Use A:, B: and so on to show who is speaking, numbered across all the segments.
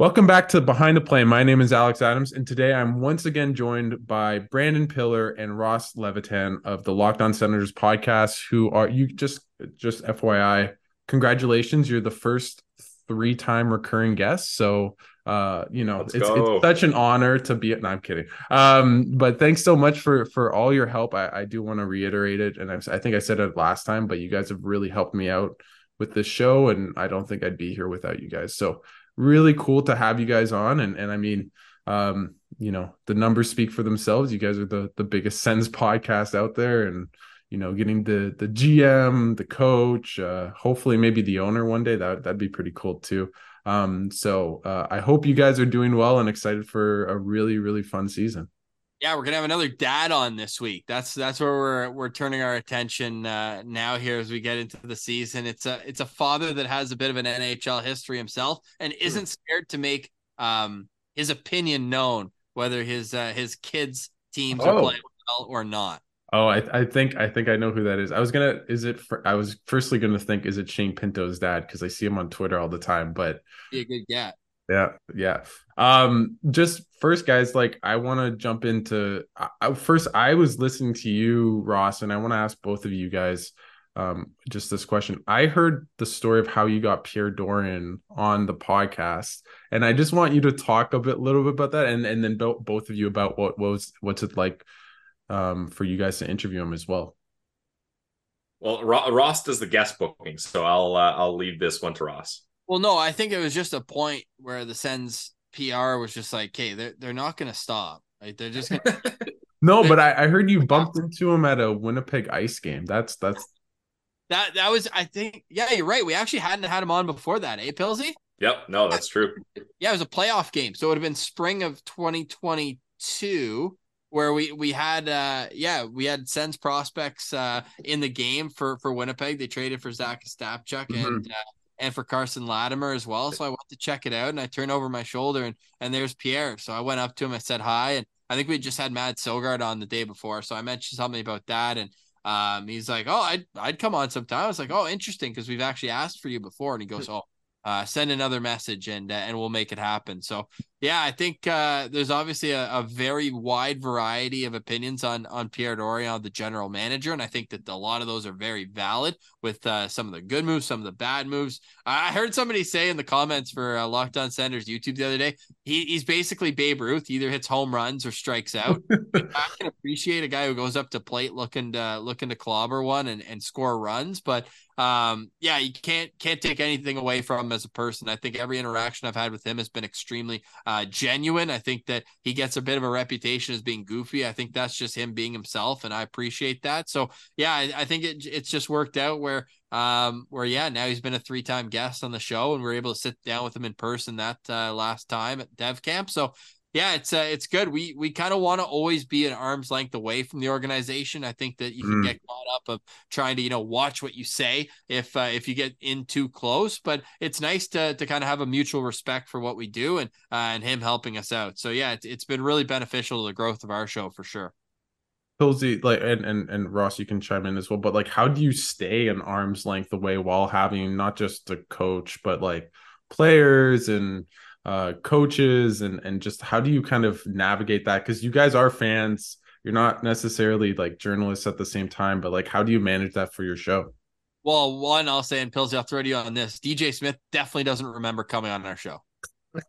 A: Welcome back to Behind the Play. My name is Alex Adams, and today I'm once again joined by Brandon Pillar and Ross Levitan of the Locked On Senators podcast. Who are you? Just, just FYI, congratulations! You're the first three-time recurring guest. So, uh, you know, it's, it's, such an honor to be. No, I'm kidding. Um, but thanks so much for for all your help. I, I do want to reiterate it, and I, I think I said it last time, but you guys have really helped me out with this show, and I don't think I'd be here without you guys. So really cool to have you guys on. And and I mean, um, you know, the numbers speak for themselves. You guys are the the biggest Sens podcast out there, and you know, getting the the GM, the coach, uh, hopefully maybe the owner one day. That that'd be pretty cool too. Um, so uh, I hope you guys are doing well and excited for a really really fun season
B: yeah, we're gonna have another dad on this week. That's that's where we're we're turning our attention uh, now here as we get into the season. It's a it's a father that has a bit of an NHL history himself and isn't scared to make um, his opinion known, whether his uh, his kids' teams oh. are playing well or not.
A: Oh, I, I think I think I know who that is. I was gonna is it for, I was firstly gonna think is it Shane Pinto's dad because I see him on Twitter all the time, but
B: be a good get.
A: Yeah, yeah. Um, just first, guys, like I want to jump into. I, first, I was listening to you, Ross, and I want to ask both of you guys, um, just this question. I heard the story of how you got Pierre Dorion on the podcast, and I just want you to talk a bit, little bit about that, and and then bo- both of you about what, what was what's it like, um, for you guys to interview him as well.
C: Well, Ross does the guest booking, so I'll uh, I'll leave this one to Ross.
B: Well, no, I think it was just a point where the Sens PR was just like, "Hey, they're they're not going to stop. Like they're just gonna...
A: no." But I, I heard you bumped into him at a Winnipeg Ice game. That's that's
B: that that was I think yeah you're right. We actually hadn't had him on before that, eh, Pilsy?
C: Yep. No, that's true.
B: Yeah, it was a playoff game, so it would have been spring of 2022 where we we had uh yeah we had Sens prospects uh in the game for for Winnipeg. They traded for Zach Ostapchuk mm-hmm. and uh, and for Carson Latimer as well. So I went to check it out and I turned over my shoulder and and there's Pierre. So I went up to him, I said hi, and I think we just had Mads Sogaard on the day before. So I mentioned something about that and um, he's like, Oh, I'd I'd come on sometime. I was like, Oh, interesting, because we've actually asked for you before. And he goes, Oh, uh, send another message and uh, and we'll make it happen. So yeah, I think uh, there's obviously a, a, very wide variety of opinions on on Pierre Dorion, the general manager, and I think that a lot of those are very valid with uh, some of the good moves, some of the bad moves. I heard somebody say in the comments for uh, Locked On Senators YouTube the other day, he, he's basically Babe Ruth, he either hits home runs or strikes out. I can appreciate a guy who goes up to plate looking to looking to clobber one and, and score runs, but um, yeah, you can't can't take anything away from him as a person. I think every interaction I've had with him has been extremely uh, genuine. I think that he gets a bit of a reputation as being goofy. I think that's just him being himself, and I appreciate that. So yeah, I, I think it, it's just worked out where um where yeah now he's been a three-time guest on the show and we are able to sit down with him in person that uh, last time at dev camp so yeah, it's uh, it's good. We we kind of want to always be an arm's length away from the organization. I think that you can mm. get caught up of trying to you know watch what you say if uh, if you get in too close. But it's nice to to kind of have a mutual respect for what we do and uh, and him helping us out. So yeah, it's, it's been really beneficial to the growth of our show for sure.
A: Pilsy, like and, and and Ross, you can chime in as well. But like, how do you stay an arm's length away while having not just a coach, but like players and uh, coaches and and just how do you kind of navigate that? Because you guys are fans. You're not necessarily like journalists at the same time but like how do you manage that for your show?
B: Well one i'll say and pills i'll throw you on this. Dj smith definitely doesn't remember coming on our show.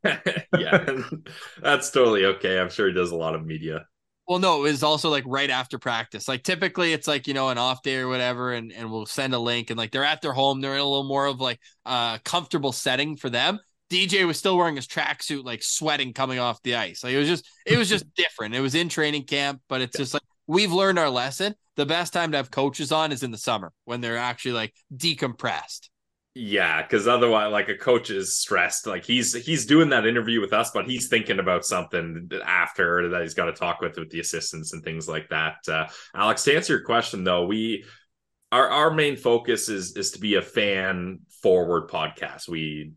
C: Yeah. That's totally okay. I'm sure he does a lot of media.
B: Well, no, it was also like right after practice. Like typically it's like, you know, an off day or whatever, and, and we'll send a link and like they're at their home. They're in a little more of like a comfortable setting for them. DJ was still wearing his tracksuit, like sweating coming off the ice. Like it was just, it was just different. It was in training camp, but it's just like we've learned our lesson. The best time to have coaches on is in the summer when they're actually like decompressed.
C: Yeah, because otherwise, like a coach is stressed. Like he's he's doing that interview with us, but he's thinking about something after that he's got to talk with with the assistants and things like that. Uh, Alex, to answer your question though, we our our main focus is is to be a fan forward podcast. We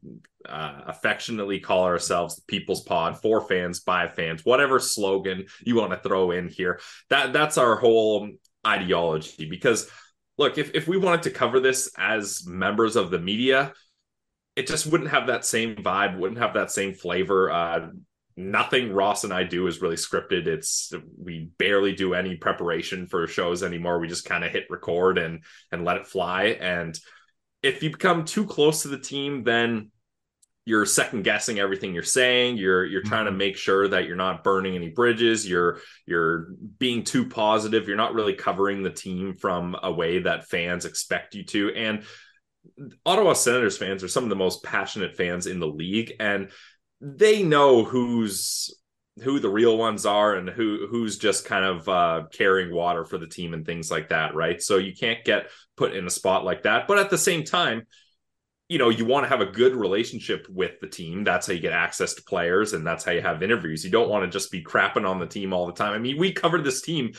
C: uh, affectionately call ourselves the People's Pod for fans by fans, whatever slogan you want to throw in here. That that's our whole ideology. Because look, if if we wanted to cover this as members of the media, it just wouldn't have that same vibe, wouldn't have that same flavor. Uh, nothing Ross and I do is really scripted. It's we barely do any preparation for shows anymore. We just kind of hit record and and let it fly. And if you become too close to the team, then you're second guessing everything you're saying. You're you're trying to mm-hmm. make sure that you're not burning any bridges. You're you're being too positive. You're not really covering the team from a way that fans expect you to. And Ottawa Senators fans are some of the most passionate fans in the league and they know who's who the real ones are and who who's just kind of uh, carrying water for the team and things like that right? So you can't get put in a spot like that. But at the same time you know you want to have a good relationship with the team. That's how you get access to players and that's how you have interviews. You don't want to just be crapping on the team all the time. I mean we covered this team.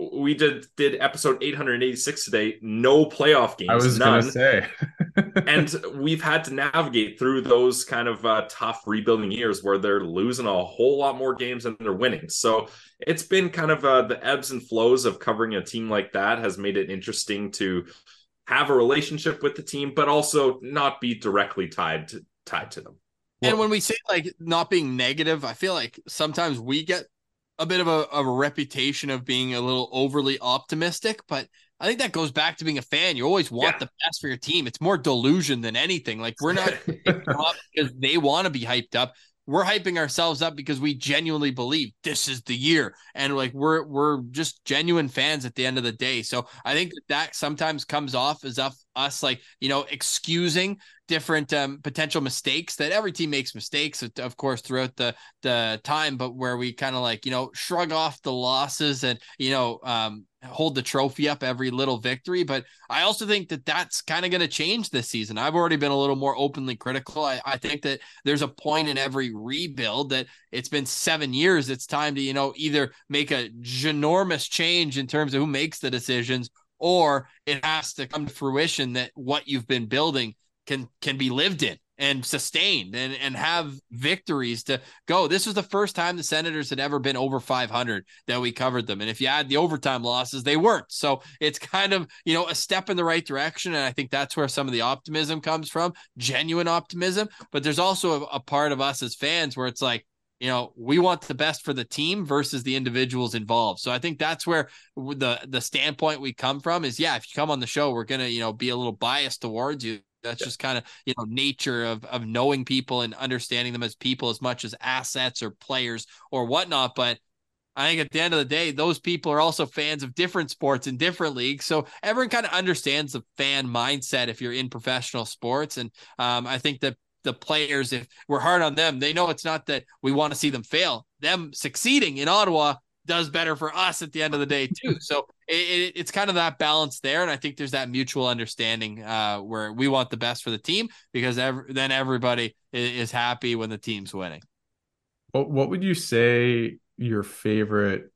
C: We did did episode 886 today. No playoff games
A: i was none. gonna say
C: and we've had to navigate through those kind of uh, tough rebuilding years where they're losing a whole lot more games than they're winning so it's been kind of uh, the ebbs and flows of covering a team like that has made it interesting to have a relationship with the team, but also not be directly tied to, tied to them.
B: And when we say like not being negative, I feel like sometimes we get a bit of a, of a reputation of being a little overly optimistic, but I think that goes back to being a fan. You always want yeah. the best for your team. It's more delusion than anything. Like we're not because they want to be hyped up we're hyping ourselves up because we genuinely believe this is the year and like we're we're just genuine fans at the end of the day so i think that, that sometimes comes off as us, us like you know excusing different um, potential mistakes that every team makes mistakes of course throughout the the time but where we kind of like you know shrug off the losses and you know um hold the trophy up every little victory. But I also think that that's kind of going to change this season. I've already been a little more openly critical. I, I, think that there's a point in every rebuild that it's been seven years. It's time to, you know, either make a ginormous change in terms of who makes the decisions or it has to come to fruition that what you've been building can can be lived in and sustained and, and have victories to go. This was the first time the Senators had ever been over 500 that we covered them. And if you add the overtime losses, they weren't. So it's kind of, you know, a step in the right direction. And I think that's where some of the optimism comes from genuine optimism. But there's also a, a part of us as fans where it's like, you know we want the best for the team versus the individuals involved so i think that's where the the standpoint we come from is yeah if you come on the show we're gonna you know be a little biased towards you that's yeah. just kind of you know nature of of knowing people and understanding them as people as much as assets or players or whatnot. But I think at the end of the day, those people are also fans of different sports in different leagues. So everyone kind of understands the fan mindset if you're in professional sports. And um, I think that the players, if we're hard on them, they know it's not that we want to see them fail. Them succeeding in Ottawa does better for us at the end of the day too. So it, it, it's kind of that balance there, and I think there's that mutual understanding uh, where we want the best for the team because every, then everybody is, is happy when the team's winning.
A: What What would you say your favorite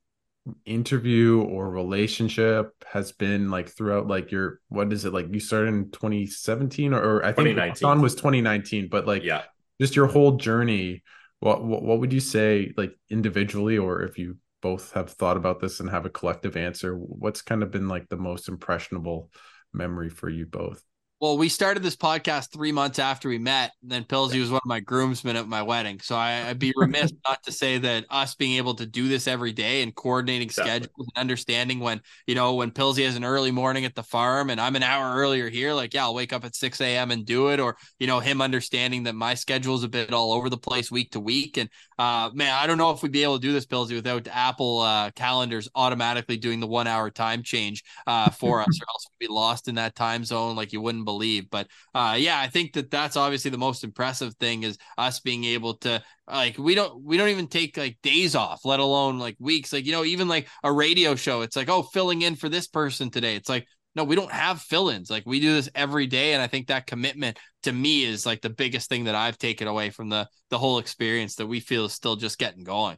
A: interview or relationship has been like throughout like your what is it like you started in 2017 or, or I think Don was 2019 but like
C: yeah
A: just your whole journey what, what what would you say like individually or if you both have thought about this and have a collective answer, what's kind of been like the most impressionable memory for you both?
B: Well, we started this podcast three months after we met. And then Pillsy was one of my groomsmen at my wedding. So I, would be remiss not to say that us being able to do this every day and coordinating schedules and understanding when, you know, when Pillsy has an early morning at the farm and I'm an hour earlier here, like, yeah, I'll wake up at 6 a.m. and do it. Or, you know, him understanding that my schedule is a bit all over the place week to week. And uh, man, I don't know if we'd be able to do this, Pillsy, without Apple uh, calendars automatically doing the one hour time change uh, for us, or else we'd be lost in that time zone like you wouldn't believe. But uh, yeah, I think that that's obviously the most impressive thing is us being able to like we don't we don't even take like days off, let alone like weeks. Like you know, even like a radio show, it's like oh, filling in for this person today. It's like no, we don't have fill-ins. Like we do this every day, and I think that commitment to me is like the biggest thing that I've taken away from the the whole experience that we feel is still just getting going.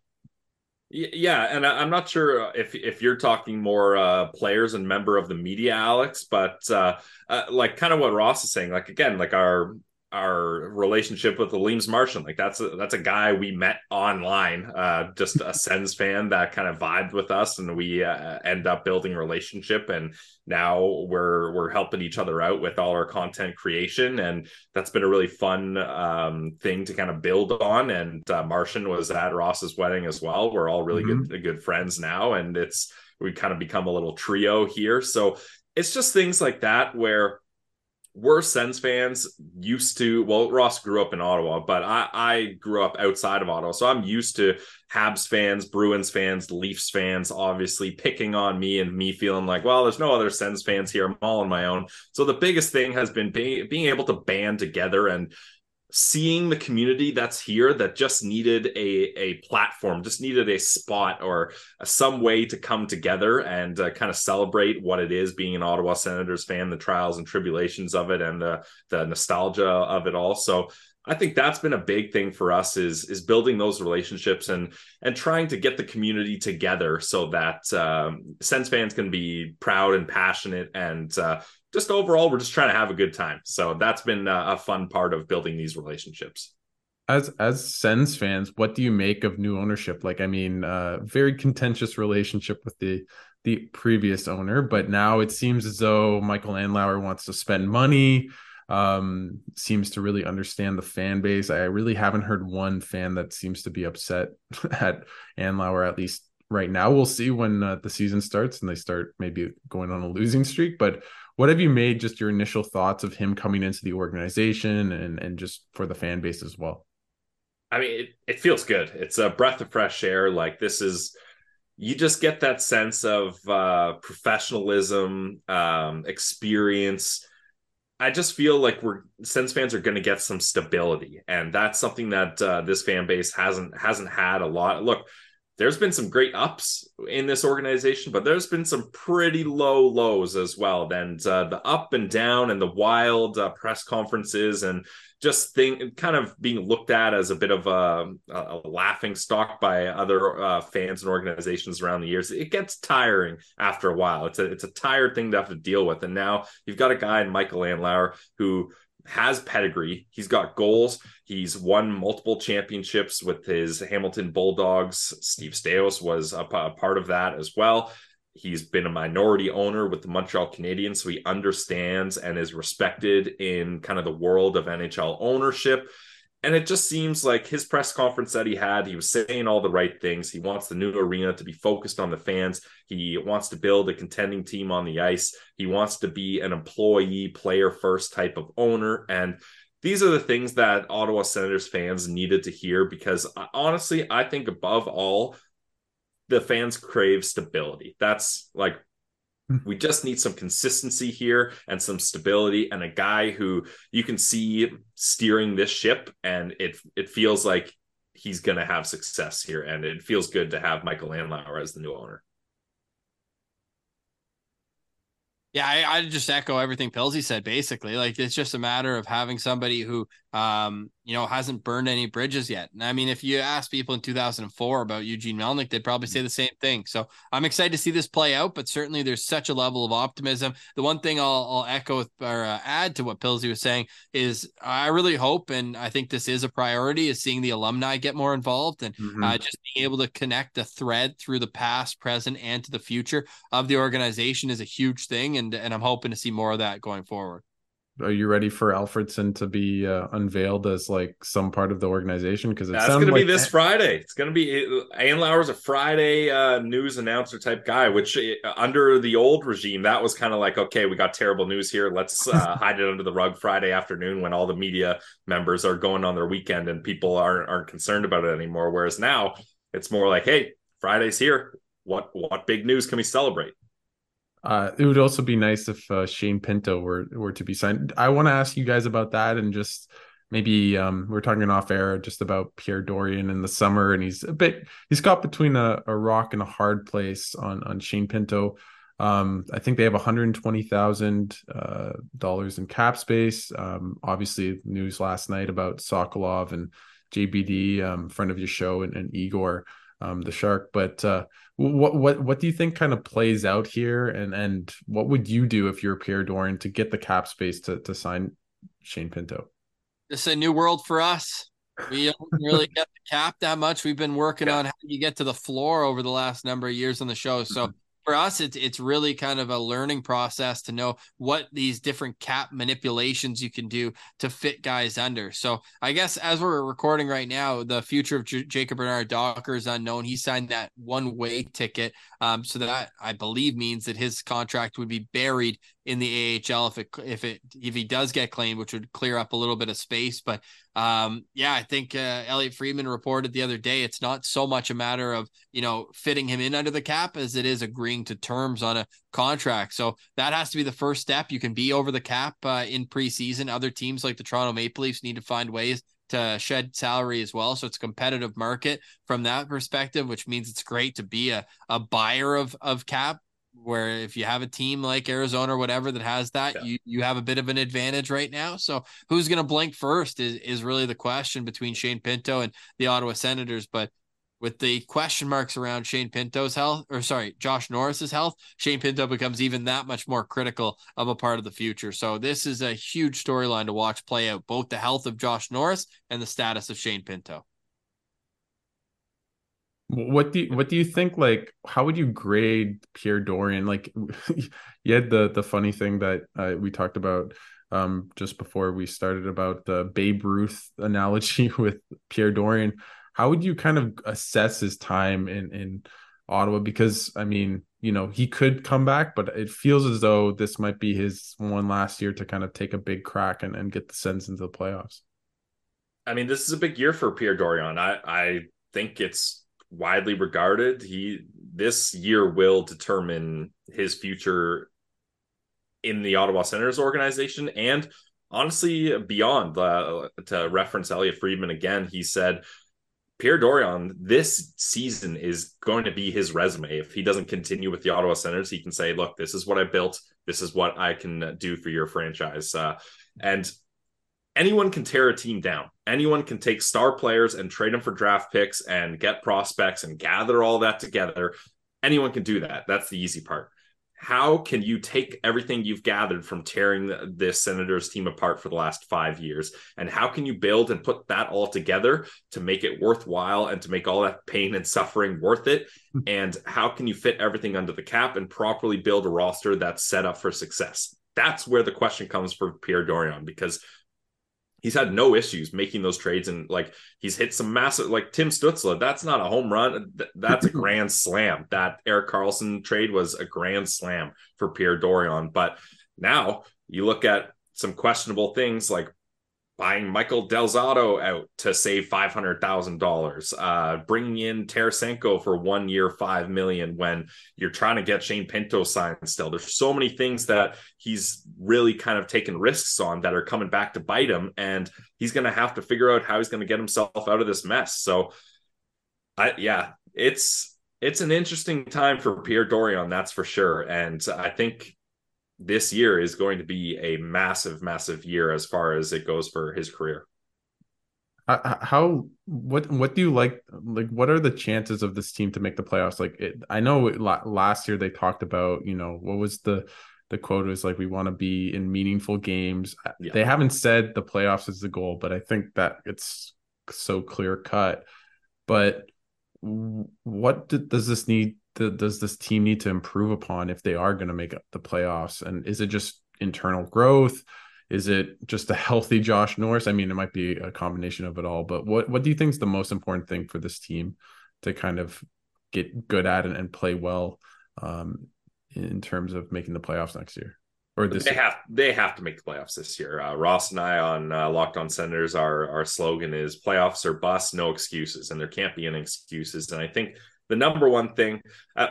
C: Yeah, and I'm not sure if if you're talking more uh, players and member of the media, Alex, but uh, uh, like kind of what Ross is saying. Like again, like our our relationship with Elias Martian. Like that's a, that's a guy we met online, uh, just a Sens fan that kind of vibed with us, and we uh, end up building a relationship. And now we're we're helping each other out with all our content creation, and that's been a really fun um, thing to kind of build on. And uh, Marchand was at Ross's wedding as well. We're all really mm-hmm. good good friends now, and it's we kind of become a little trio here. So it's just things like that where we're Sens fans used to well Ross grew up in Ottawa but I I grew up outside of Ottawa so I'm used to Habs fans Bruins fans Leafs fans obviously picking on me and me feeling like well there's no other Sens fans here. I'm all on my own. So the biggest thing has been being, being able to band together and seeing the community that's here that just needed a a platform just needed a spot or some way to come together and uh, kind of celebrate what it is being an ottawa senators fan the trials and tribulations of it and the the nostalgia of it all. So I think that's been a big thing for us is is building those relationships and and trying to get the community together so that um, fans can be proud and passionate and uh, just overall, we're just trying to have a good time. So that's been a, a fun part of building these relationships.
A: As as Sens fans, what do you make of new ownership? Like, I mean, uh, very contentious relationship with the the previous owner, but now it seems as though Michael Andlauer wants to spend money. Um, seems to really understand the fan base. I really haven't heard one fan that seems to be upset at Andlauer, at least right now. We'll see when uh, the season starts and they start maybe going on a losing streak. But what have you made just your initial thoughts of him coming into the organization and and just for the fan base as well?
C: I mean, it, it feels good. It's a breath of fresh air. Like this is you just get that sense of uh, professionalism, um, experience. I just feel like we're Sens fans are going to get some stability, and that's something that uh, this fan base hasn't hasn't had a lot. Look, there's been some great ups in this organization, but there's been some pretty low lows as well. And uh, the up and down and the wild uh, press conferences and just thing kind of being looked at as a bit of a, a laughing stock by other uh, fans and organizations around the years. It gets tiring after a while. It's a it's a tired thing to have to deal with. And now you've got a guy in Michael Andlauer who has pedigree. He's got goals. He's won multiple championships with his Hamilton Bulldogs. Steve Staios was a, a, part of that as well. He's been a minority owner with the Montreal Canadiens, so he understands and is respected in kind of the world of NHL ownership. And it just seems like his press conference that he had, he was saying all the right things. He wants the new arena to be focused on the fans. He wants to build a contending team on the ice. He wants to be an employee, player first type of owner. And these are the things that Ottawa Senators fans needed to hear because uh, honestly, I think above all, the fans crave stability. That's like we just need some consistency here and some stability and a guy who you can see steering this ship and it it feels like he's going to have success here and it feels good to have Michael Andlauer as the new owner.
B: Yeah, I, I just echo everything Pilsy said. Basically, like it's just a matter of having somebody who, um, you know, hasn't burned any bridges yet. And I mean, if you ask people in 2004 about Eugene Melnyk, they'd probably say the same thing. So I'm excited to see this play out. But certainly, there's such a level of optimism. The one thing I'll, I'll echo or uh, add to what Pillsy was saying is I really hope, and I think this is a priority, is seeing the alumni get more involved and mm-hmm. uh, just being able to connect the thread through the past, present, and to the future of the organization is a huge thing. And and I'm hoping to see more of that going forward.
A: Are you ready for Alfredsson to be uh, unveiled as like some part of the organization? Because
C: it's going to be this Friday. It's going to be Andlauer's a Friday uh, news announcer type guy. Which uh, under the old regime, that was kind of like, okay, we got terrible news here. Let's uh, hide it under the rug Friday afternoon when all the media members are going on their weekend and people aren't aren't concerned about it anymore. Whereas now it's more like, hey, Friday's here. What what big news can we celebrate?
A: Uh, it would also be nice if uh, Shane Pinto were were to be signed. I want to ask you guys about that and just maybe um, we are talking off air just about Pierre Dorion in the summer, and he's a bit he's caught between a, a rock and a hard place on on Shane Pinto. Um, I think they have one hundred twenty thousand uh, dollars in cap space. Um, obviously, news last night about Sokolov and JBD, um, friend of your show, and, and Igor um, the shark. But uh, what what what do you think kind of plays out here, and and what would you do if you're Pierre Dorion to get the cap space to to sign Shane Pinto?
B: This is a new world for us. We don't really get the cap that much. We've been working yeah. on how you get to the floor over the last number of years on the show. So mm-hmm for us, it's it's really kind of a learning process to know what these different cap manipulations you can do to fit guys under. So I guess as we're recording right now, the future of J- Jacob Bernard Docker is unknown. He signed that one way ticket, um, so that I believe means that his contract would be buried in the AHL if it if it if he does get claimed, which would clear up a little bit of space. But um, yeah, I think uh, Elliotte Friedman reported the other day it's not so much a matter of you know fitting him in under the cap as it is agreeing to terms on a contract. So that has to be the first step. You can be over the cap uh, in preseason. Other teams like the Toronto Maple Leafs need to find ways to shed salary as well. So it's a competitive market from that perspective, which means it's great to be a, a buyer of of cap where if you have a team like Arizona or whatever that has that, yeah. you you have a bit of an advantage right now. So who's going to blink first is is really the question between Shane Pinto and the Ottawa Senators. But with the question marks around Shane Pinto's health, or sorry, Josh Norris's health, Shane Pinto becomes even that much more critical of a part of the future. So this is a huge storyline to watch play out, both the health of Josh Norris and the status of Shane Pinto.
A: What do you, what do you think? Like, how would you grade Pierre Dorion? Like, you had the the funny thing that uh, we talked about um, just before we started about the Babe Ruth analogy with Pierre Dorion. How would you kind of assess his time in in Ottawa? Because I mean, you know, he could come back, but it feels as though this might be his one last year to kind of take a big crack and, and get the Sens into the playoffs.
C: I mean, this is a big year for Pierre Dorion. I I think it's widely regarded. He this year will determine his future in the Ottawa Senators organization and honestly beyond. Uh, to reference Elliotte Friedman again, he said Pierre Dorion this season is going to be his resume. If he doesn't continue with the Ottawa Senators, he can say, "Look, this is what I built. This is what I can do for your franchise." Uh, and anyone can tear a team down. Anyone can take star players and trade them for draft picks and get prospects and gather all that together. Anyone can do that. That's the easy part. How can you take everything you've gathered from tearing this Senators team apart for the last five years? And how can you build and put that all together to make it worthwhile and to make all that pain and suffering worth it? Hmm. And how can you fit everything under the cap and properly build a roster that's set up for success? That's where the question comes for Pierre Dorion because he's had no issues making those trades and like he's hit some massive like Tim Stützle. That's not a home run. That's a grand slam. That Erik Karlsson trade was a grand slam for Pierre Dorion. But now you look at some questionable things like buying Michael Del Zotto out to save five hundred thousand uh, dollars, bringing in Tarasenko for one year, five million. When you're trying to get Shane Pinto signed, still, there's so many things that he's really kind of taken risks on that are coming back to bite him, and he's going to have to figure out how he's going to get himself out of this mess. So, I yeah, it's it's an interesting time for Pierre Dorion, that's for sure, and I think this year is going to be a massive, massive year as far as it goes for his career.
A: How what what do you like? Like, what are the chances of this team to make the playoffs? Like, it, I know last year they talked about, you know, what was the the quote was like, we want to be in meaningful games. Uh, yeah. They haven't said the playoffs is the goal, but I think that it's so clear cut. But what does this need the, does this team need to improve upon if they are going to make the playoffs? And is it just internal growth? Is it just a healthy Josh Norris? I mean, it might be a combination of it all, but what, what do you think is the most important thing for this team to kind of get good at and, and play well um, in terms of making the playoffs next year?
C: Or this they year? have they have to make the playoffs this year. Uh, Ross and I on uh, Locked On Senators, our our slogan is playoffs or bust, no excuses, and there can't be any excuses. And I think the number one thing. Uh,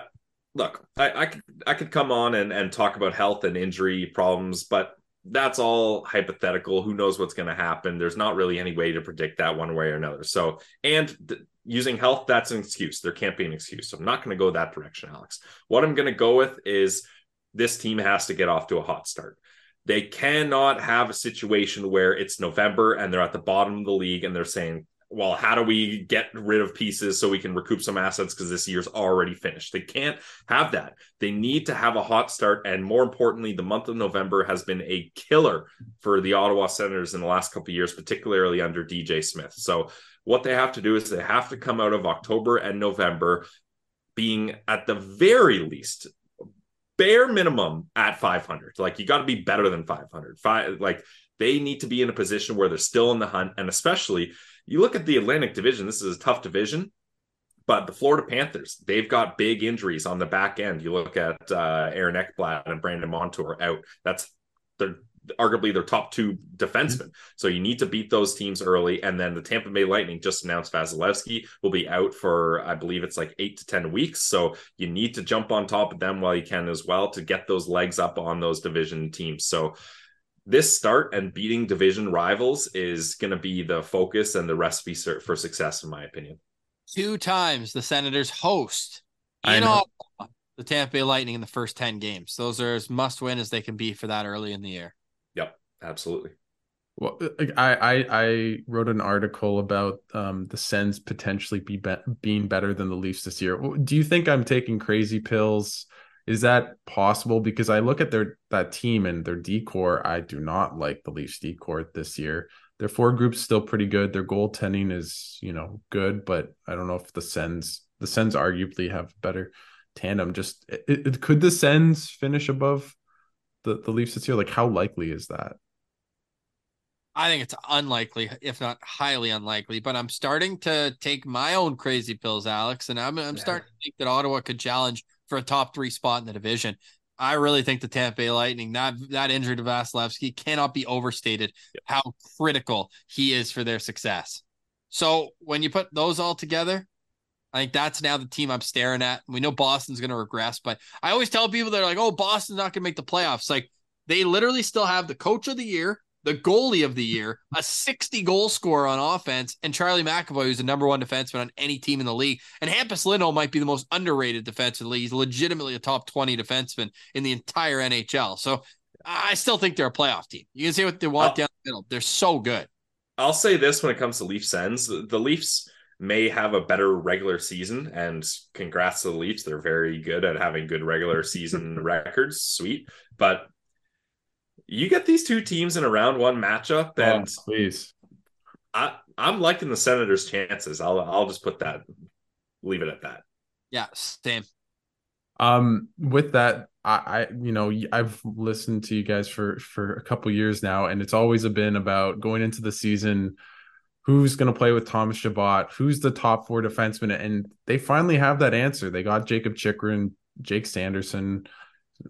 C: look, I, I could I could come on and, and talk about health and injury problems, but that's all hypothetical. Who knows what's going to happen? There's not really any way to predict that one way or another. So, and th- using health, that's an excuse. There can't be an excuse. So, I'm not going to go that direction, Alex. What I'm going to go with is this team has to get off to a hot start. They cannot have a situation where it's November and they're at the bottom of the league and they're saying, well, how do we get rid of pieces so we can recoup some assets because this year's already finished? They can't have that. They need to have a hot start. And more importantly, the month of November has been a killer for the Ottawa Senators in the last couple years, particularly under DJ Smith. So, what they have to do is they have to come out of October and November being at the very least bare minimum at 500 like you got to be better than 500 five like they need to be in a position where they're still in the hunt and especially you look at the Atlantic Division, this is a tough division, but the Florida Panthers, they've got big injuries on the back end. You look at uh, Aaron Ekblad and Brandon Montour out. That's they're arguably their top two defensemen. Mm-hmm. So you need to beat those teams early. And then the Tampa Bay Lightning just announced Vasilevskiy will be out for, I believe it's like eight to 10 weeks. So you need to jump on top of them while you can as well to get those legs up on those division teams. So this start and beating division rivals is going to be the focus and the recipe for success, in my opinion.
B: Two times the Senators host in Ottawa, the Tampa Bay Lightning in the first 10 games. Those are as must win as they can be for that early in the year.
C: Yep, absolutely.
A: Well, I, I I wrote an article about um, the Sens potentially be, be being better than the Leafs this year. Do you think I'm taking crazy pills? Is that possible? Because I look at their that team and their decor. I do not like the Leafs decor this year. Their four groups still pretty good. Their goaltending is, you know, good, but I don't know if the Sens the Sens arguably have better tandem. Just it, it, could the Sens finish above the the Leafs this year? Like how likely is that?
B: I think it's unlikely, if not highly unlikely. But I'm starting to take my own crazy pills, Alex, and I'm I'm yeah. starting to think that Ottawa could challenge for a top three spot in the division. I really think the Tampa Bay Lightning, that that injury to Vasilevskiy cannot be overstated yep. how critical he is for their success. So when you put those all together, I think that's now the team I'm staring at. We know Boston's going to regress, but I always tell people they're like, "Oh, Boston's not going to make the playoffs." Like they literally still have the coach of the year, the goalie of the year, a 60 goal scorer on offense, and Charlie McAvoy, who's the number one defenseman on any team in the league. And Hampus Lindholm might be the most underrated the league. He's legitimately a top 20 defenseman in the entire NHL. So I still think they're a playoff team. You can see what they want down the middle. They're so good.
C: I'll say this when it comes to Leafs ends. The Leafs may have a better regular season, and congrats to the Leafs. They're very good at having good regular season records. Sweet. But you get these two teams in a round one matchup, oh, and
A: oh, please,
C: I I'm liking the Senators' chances. I'll I'll just put that, leave it at that.
B: Yeah, same.
A: Um, with that, I, I you know I've listened to you guys for for a couple years now, and it's always been about going into the season. Who's going to play with Thomas Chabot? Who's the top four defenseman? And they finally have that answer. They got Jacob Chychrun, Jake Sanderson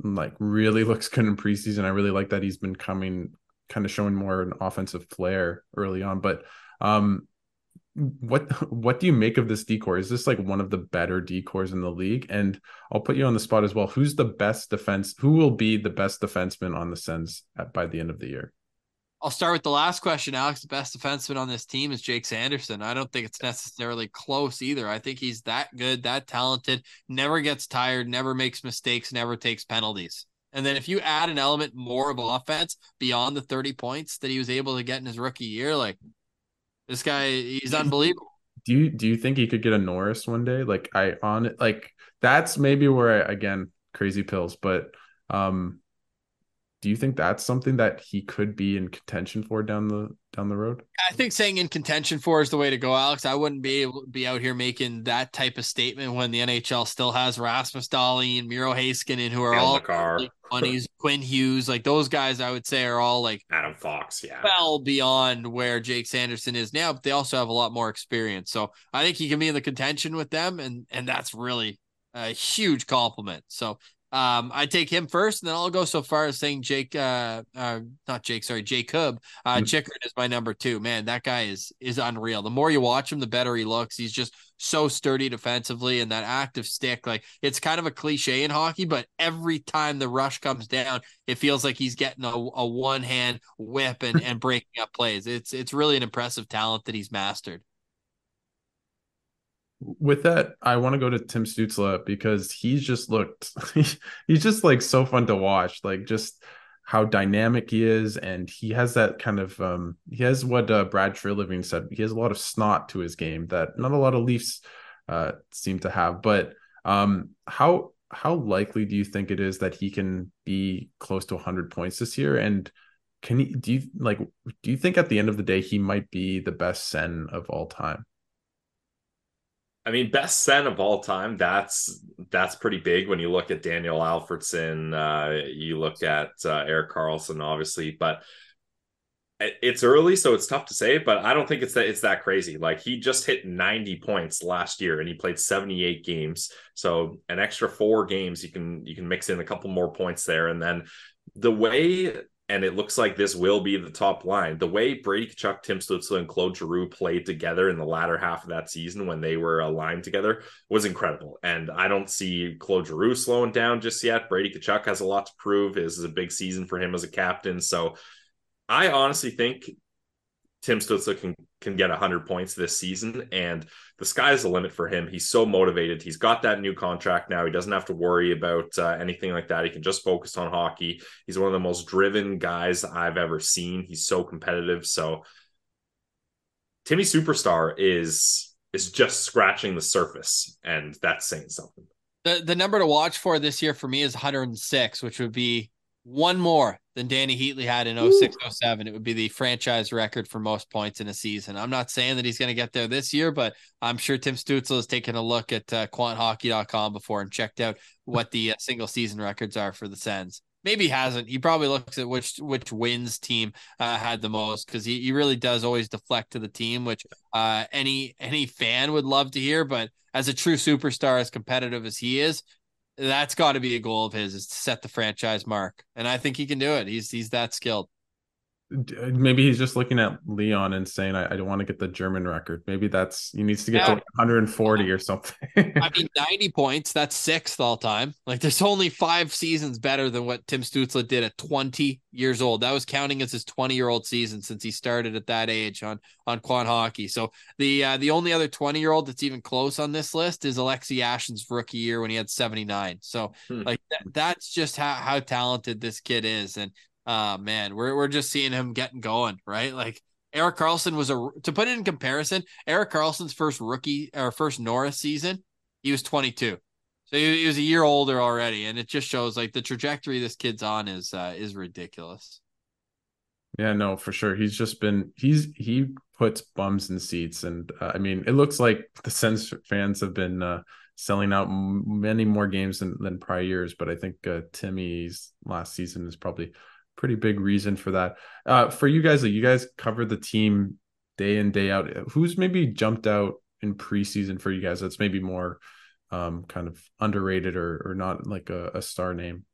A: like really looks good in preseason. I really like that he's been coming kind of showing more an offensive flair early on. But um what what do you make of this decor? Is this like one of the better decors in the league? And I'll put you on the spot as well. Who's the best defense? Who will be the best defenseman on the Sens at, by the end of the year?
B: I'll start with the last question, Alex. The best defenseman on this team is Jake Sanderson. I don't think it's necessarily close either. I think he's that good, that talented, never gets tired, never makes mistakes, never takes penalties. And then if you add an element more of offense beyond the 30 points that he was able to get in his rookie year, like this guy, he's unbelievable.
A: Do you do you think he could get a Norris one day? Like I on it like that's maybe where I, again crazy pills, but um do you think that's something that he could be in contention for down the down the road?
B: I think saying in contention for is the way to go, Alex. I wouldn't be able to be out here making that type of statement when the NHL still has Rasmus Dahlin, Miro Heiskanen, who are all money's Quinn Hughes, like those guys. I would say are all like
C: Adam Fox, yeah,
B: well beyond where Jake Sanderson is now, but they also have a lot more experience. So I think he can be in the contention with them, and and that's really a huge compliment. So um, I take him first, and then I'll go so far as saying Jake, uh, uh not Jake, sorry, Jacob, uh, mm-hmm. Chychrun is my number two. Man, that guy is is unreal. The more you watch him, the better he looks. He's just so sturdy defensively, and that active stick, like it's kind of a cliche in hockey, but every time the rush comes down, it feels like he's getting a, a one hand whip and and breaking up plays. It's it's really an impressive talent that he's mastered
A: with that, I want to go to Tim Stützle because he's just looked he's just like so fun to watch. Like just how dynamic he is, and he has that kind of um, he has what uh, Brad Treliving said. He has a lot of snot to his game that not a lot of Leafs uh, seem to have. But um, how how likely do you think it is that he can be close to 100 points this year? And can he do you like do you think at the end of the day he might be the best Sen of all time?
C: I mean, best Sen of all time. That's that's pretty big when you look at Daniel Alfredsson. Uh, you look at uh, Erik Karlsson, obviously, but it's early, so it's tough to say. But I don't think it's that it's that crazy. Like he just hit 90 points last year, and he played 78 games. So an extra four games, you can you can mix in a couple more points there, and then the way and it looks like this will be the top line. The way Brady Tkachuk, Tim Stützle, and Claude Giroux played together in the latter half of that season when they were aligned together was incredible. And I don't see Claude Giroux slowing down just yet. Brady Tkachuk has a lot to prove. This is a big season for him as a captain. So I honestly think Tim Stützle can can get 100 points this season and the sky's the limit for him. He's so motivated. He's got that new contract now. He doesn't have to worry about uh, anything like that. He can just focus on hockey. He's one of the most driven guys i've ever seen. He's so competitive. So timmy superstar is is just scratching the surface and that's saying something.
B: The the number to watch for this year for me is 106 which would be one more than Dany Heatley had in 06 07. It would be the franchise record for most points in a season. I'm not saying that he's going to get there this year, but I'm sure Tim Stützle has taken a look at uh, quanthockey.com before and checked out what the uh, single season records are for the Sens. Maybe he hasn't. He probably looks at which which wins team uh, had the most because he, he really does always deflect to the team, which uh, any any fan would love to hear. But as a true superstar, as competitive as he is, that's got to be a goal of his is to set the franchise mark. And i think he can do it. He's he's that skilled
A: maybe he's just looking at Leon and saying, I, I don't want to get the German record. Maybe that's he needs to get yeah. to 140 or something.
B: I mean, 90 points, that's sixth all time. Like there's only five seasons better than what Tim Stützle did at 20 years old. That was counting as his 20 year old season since he started at that age on on Quant Hockey. So the uh, the only other 20 year old that's even close on this list is Alexei Yashin's rookie year when he had 79. So hmm. like that, that's just how, how talented this kid is. And uh man, we're we're just seeing him getting going, right? Like Erik Karlsson was a to put it in comparison, Erik Karlsson's first rookie or first Norris season, he was 22. So he, he, was a year older already, and it just shows like the trajectory this kid's on is uh, is ridiculous.
A: Yeah, no, for sure. He's just been he's he puts bums in seats, and uh, I mean, it looks like the Sens fans have been uh, selling out many more games than, than prior years. But I think uh, Timmy's last season is probably pretty big reason for that. Uh, for you guys, like you guys cover the team day in day out. Who's maybe jumped out in preseason for you guys? That's maybe more um, kind of underrated or or not like a, a star name.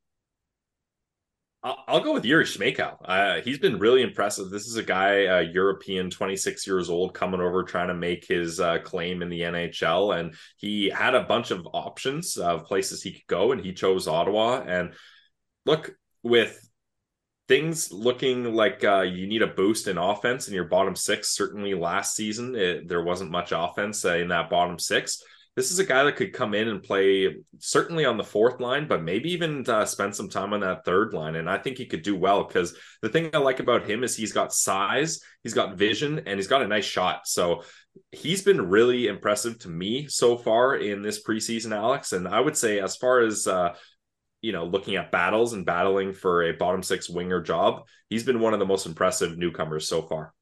C: I'll, go with Jiri Smejkal. Uh, he's been really impressive. This is a guy, uh, European, 26 years old, coming over trying to make his uh, claim in the NHL, and he had a bunch of options of places he could go, and he chose Ottawa. And look, with things looking like uh, you need a boost in offense in your bottom six. Certainly last season, it, there wasn't much offense uh, in that bottom six. This is a guy that could come in and play certainly on the fourth line, but maybe even uh, spend some time on that third line. And I think he could do well because the thing I like about him is he's got size, he's got vision, and he's got a nice shot. So he's been really impressive to me so far in this preseason, Alex. And I would say, as far as uh, you know, looking at battles and battling for a bottom six winger job, he's been one of the most impressive newcomers so far.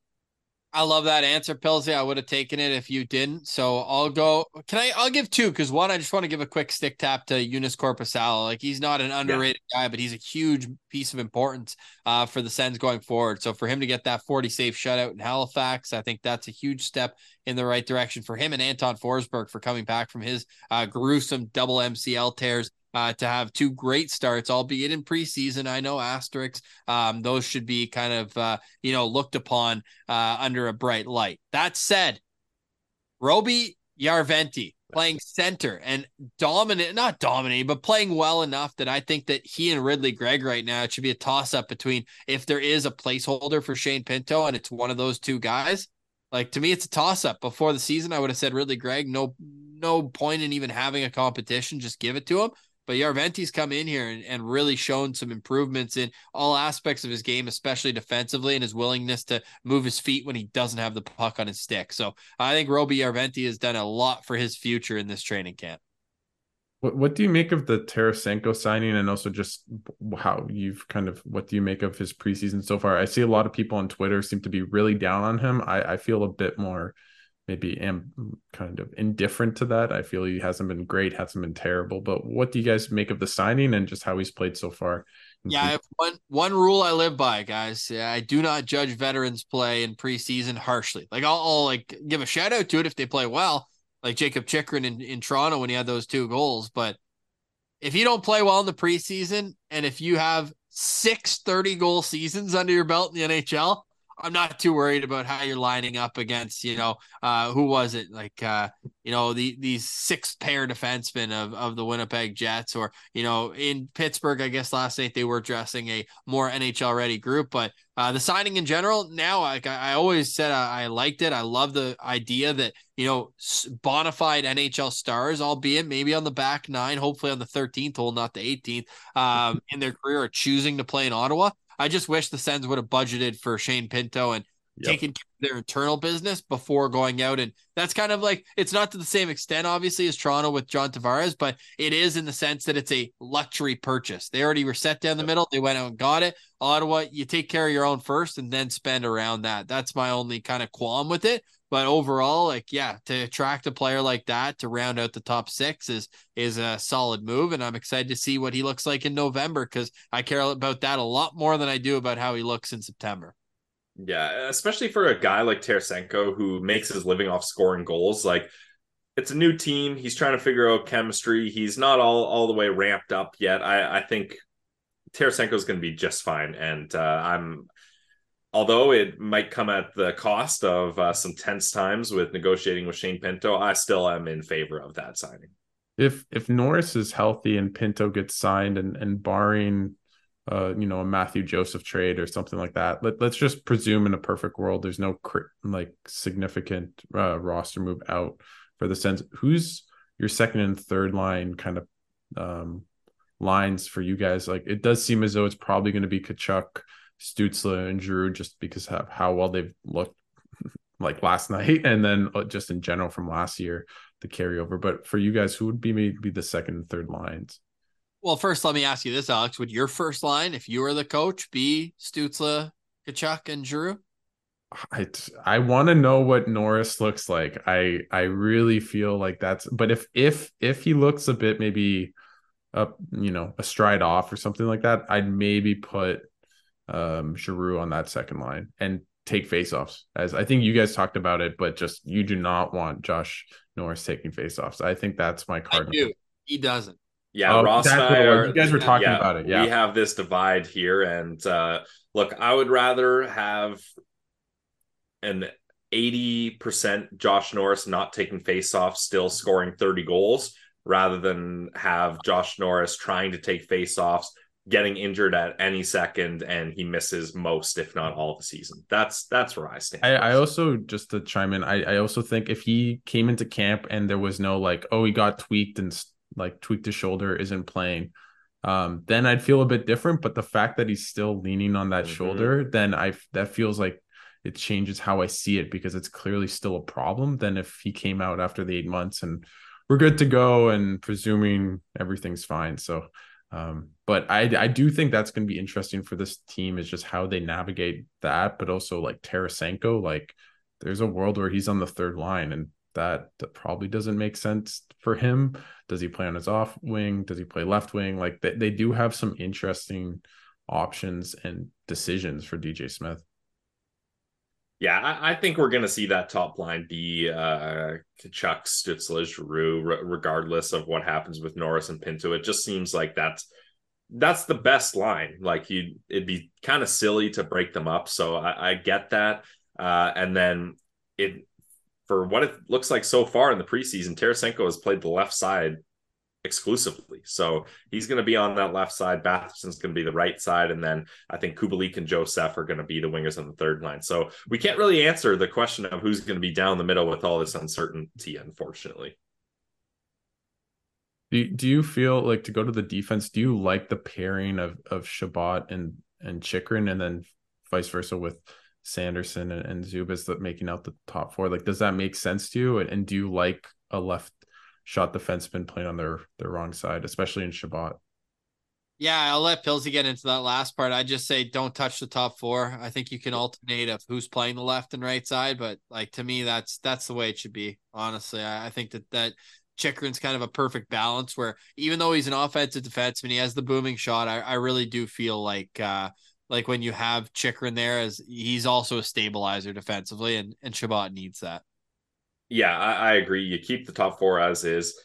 B: I love that answer, Pilsy. I would have taken it if you didn't. So I'll go. Can I? I'll give two because one, I just want to give a quick stick tap to Joonas Korpisalo. Like he's not an underrated yeah. guy, but he's a huge piece of importance uh, for the Sens going forward. So for him to get that 40 safe shutout in Halifax, I think that's a huge step in the right direction for him and Anton Forsberg for coming back from his uh, gruesome double MCL tears uh, to have two great starts, albeit in preseason. I know asterisks; um, those should be kind of uh, you know looked upon uh, under a bright light. That said, Roby Järventie playing center and dominant, not dominating, but playing well enough that I think that he and Ridley Greig right now, it should be a toss up between if there is a placeholder for Shane Pinto and it's one of those two guys. Like to me, it's a toss up. Before the season, I would have said Ridley Greig. No, no point in even having a competition. Just give it to him. But Järventie's come in here and, and really shown some improvements in all aspects of his game, especially defensively and his willingness to move his feet when he doesn't have the puck on his stick. So I think Roby Järventie has done a lot for his future in this training camp.
A: What what do you make of the Tarasenko signing and also just how you've kind of what do you make of his preseason so far? I see a lot of people on Twitter seem to be really down on him. I, I feel a bit more maybe am kind of indifferent to that. I feel he hasn't been great, hasn't been terrible. But what do you guys make of the signing and just how he's played so far?
B: Yeah, I have one one rule I live by, guys. Yeah, I do not judge veterans play in preseason harshly. Like I'll, I'll like give a shout out to it if they play well like Jacob Chychrun in, in Toronto when he had those two goals. But if you don't play well in the preseason and if you have six 30 goal seasons under your belt in the NHL, I'm not too worried about how you're lining up against, you know, uh, who was it? Like, uh, you know, the these six pair defensemen of, of the Winnipeg Jets, or, you know, in Pittsburgh, I guess last night they were dressing a more NHL ready group. But uh, the signing in general, now, like I, I always said, I, I, liked it. I love the idea that, you know, bona fide NHL stars, albeit maybe on the back nine, hopefully on the 13th hole, not the 18th, um, in their career, are choosing to play in Ottawa. I just wish the Sens would have budgeted for Shane Pinto and yep. taken their internal business before going out. And that's kind of like it's not to the same extent, obviously, as Toronto with John Tavares, but it is in the sense that it's a luxury purchase. They already were set down the yep. middle. They went out and got it. Ottawa, you take care of your own first and then spend around that. That's my only kind of qualm with it. But overall, like yeah, to attract a player like that to round out the top six is is a solid move, and I'm excited to see what he looks like in November because I care about that a lot more than I do about how he looks in September.
C: Yeah, especially for a guy like Tarasenko who makes his living off scoring goals. Like it's a new team. He's trying to figure out chemistry. He's not all all the way ramped up yet. I I think Tarasenko is going to be just fine, and uh, I'm although it might come at the cost of uh, some tense times with negotiating with Shane Pinto, I still am in favor of that signing.
A: If if Norris is healthy and Pinto gets signed, and and barring uh you know a Mathieu Joseph trade or something like that, let let's just presume in a perfect world there's no like significant uh, roster move out for the Sens. Who's your second and third line kind of um lines for you guys? Like it does seem as though it's probably going to be Tkachuk Stützle and Drew just because of how well they've looked like last night and then uh, just in general from last year the carryover. But for you guys, who would be maybe the second and third lines?
B: Well, first, let me ask you this, Alex. Would your first line, if you were the coach, be Stützle, Tkachuk, and Drew?
A: I I want to know what Norris looks like. I I really feel like that's. But if if if he looks a bit maybe up, you know, a stride off or something like that, I'd maybe put um Giroux on that second line and take faceoffs. As I think you guys talked about it, but just you do not want Josh Norris taking faceoffs. I think that's my card.
B: He doesn't.
C: Yeah, oh, Ross and I are,
A: you guys were talking
C: yeah,
A: about it. Yeah.
C: We have this divide here. And uh look, I would rather have an 80% Josh Norris not taking faceoffs, still scoring 30 goals, rather than have Josh Norris trying to take faceoffs getting injured at any second and he misses most if not all of the season. That's that's where i stand.
A: I, I also just to chime in I, I also think if he came into camp and there was no like oh he got tweaked and like tweaked his shoulder isn't playing um then i'd feel a bit different. But the fact that he's still leaning on that mm-hmm. shoulder then i that feels like it changes how i see it because it's clearly still a problem than if he came out after the eight months and we're good to go and presuming everything's fine. So um, but I I do think that's going to be interesting for this team is just how they navigate that, but also like Tarasenko, like there's a world where he's on the third line and that, that probably doesn't make sense for him. Does he play on his off wing? Does he play left wing? Like they, they do have some interesting options and decisions for DJ Smith.
C: Yeah, I, I, think we're going to see that top line be uh, Tkachuk, Stützle, Giroux, regardless of what happens with Norris and Pinto. It just seems like that's that's the best line. Like you, it'd be kind of silly to break them up. So I, I get that. Uh, and then it for what it looks like so far in the preseason, Tarasenko has played the left side exclusively. So he's going to be on that left side. Batherson's going to be the right side. And then I think Kubalik and Joseph are going to be the wingers on the third line. So we can't really answer the question of who's going to be down the middle with all this uncertainty, unfortunately.
A: Do do you feel like to go to the defense? Do you like the pairing of of Chabot and and Chychrun, and then vice versa with Sanderson and, and Zubas that making out the top four? Like, does that make sense to you? And, and do you like a left shot the defenseman playing on their their wrong side, especially in Chabot?
B: Yeah, I'll let Pilsy get into that last part. I just say don't touch the top four. I think you can alternate of who's playing the left and right side, but like to me, that's that's the way it should be. Honestly, I, I think that that Chychrun's kind of a perfect balance where even though he's an offensive defenseman, he has the booming shot. I, I really do feel like uh like when you have Chychrun there as he's also a stabilizer defensively and, and Chabot needs that.
C: Yeah, I, I agree. You keep the top four as is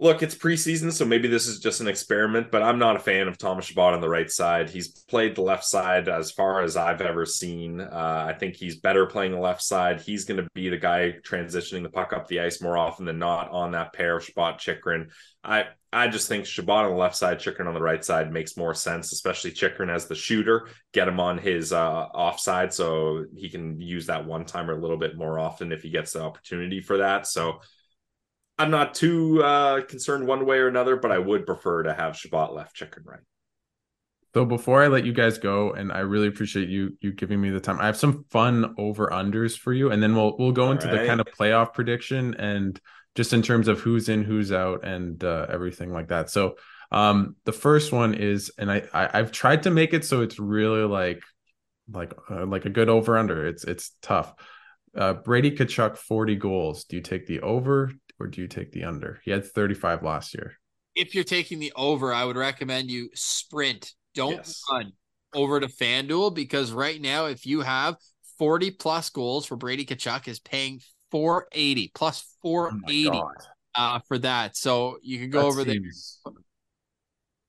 C: look, it's preseason, so maybe this is just an experiment, but I'm not a fan of Thomas Chabot on the right side. He's played the left side as far as I've ever seen. Uh, I think he's better playing the left side. He's going to be the guy transitioning the puck up the ice more often than not on that pair of Chabot Chychrun. I I just think Chabot on the left side, Chychrun on the right side makes more sense, especially Chychrun as the shooter. Get him on his uh, offside so he can use that one timer a little bit more often if he gets the opportunity for that. So I'm not too uh, concerned one way or another, but I would prefer to have Chabot left, Chychrun right.
A: So before I let you guys go, and I really appreciate you you giving me the time. I have some fun over unders for you, and then we'll we'll go All into right. the kind of playoff prediction and just in terms of who's in, who's out, and uh, everything like that. So um, the first one is, and I, I have tried to make it so it's really like like uh, like a good over under. It's it's tough. Uh, Brady Tkachuk 40 goals. Do you take the over? or do you take the under? He had 35 last year.
B: If you're taking the over, I would recommend you sprint. Don't yes. run over to FanDuel because right now, if you have 40 plus goals for Brady Tkachuk, is paying 480 plus 480 oh uh, for that. So you can go that over there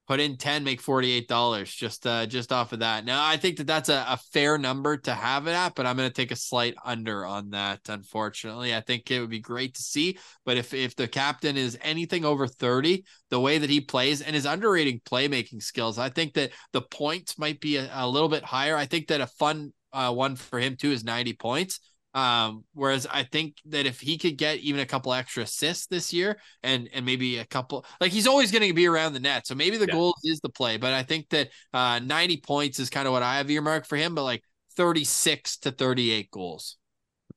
B: put in 10 make $48 just uh just off of that. Now i think that that's a, a fair number to have it at but i'm going to take a slight under on that unfortunately. I think it would be great to see but if if the captain is anything over 30 the way that he plays and his underrating playmaking skills i think that the points might be a, a little bit higher. I think that a fun uh, one for him too is 90 points um, whereas I think that if he could get even a couple extra assists this year and and maybe a couple like he's always going to be around the net. So maybe the yeah. goal is the play, but I think that uh 90 points is kind of what I have earmarked for him, but like 36 to 38 goals.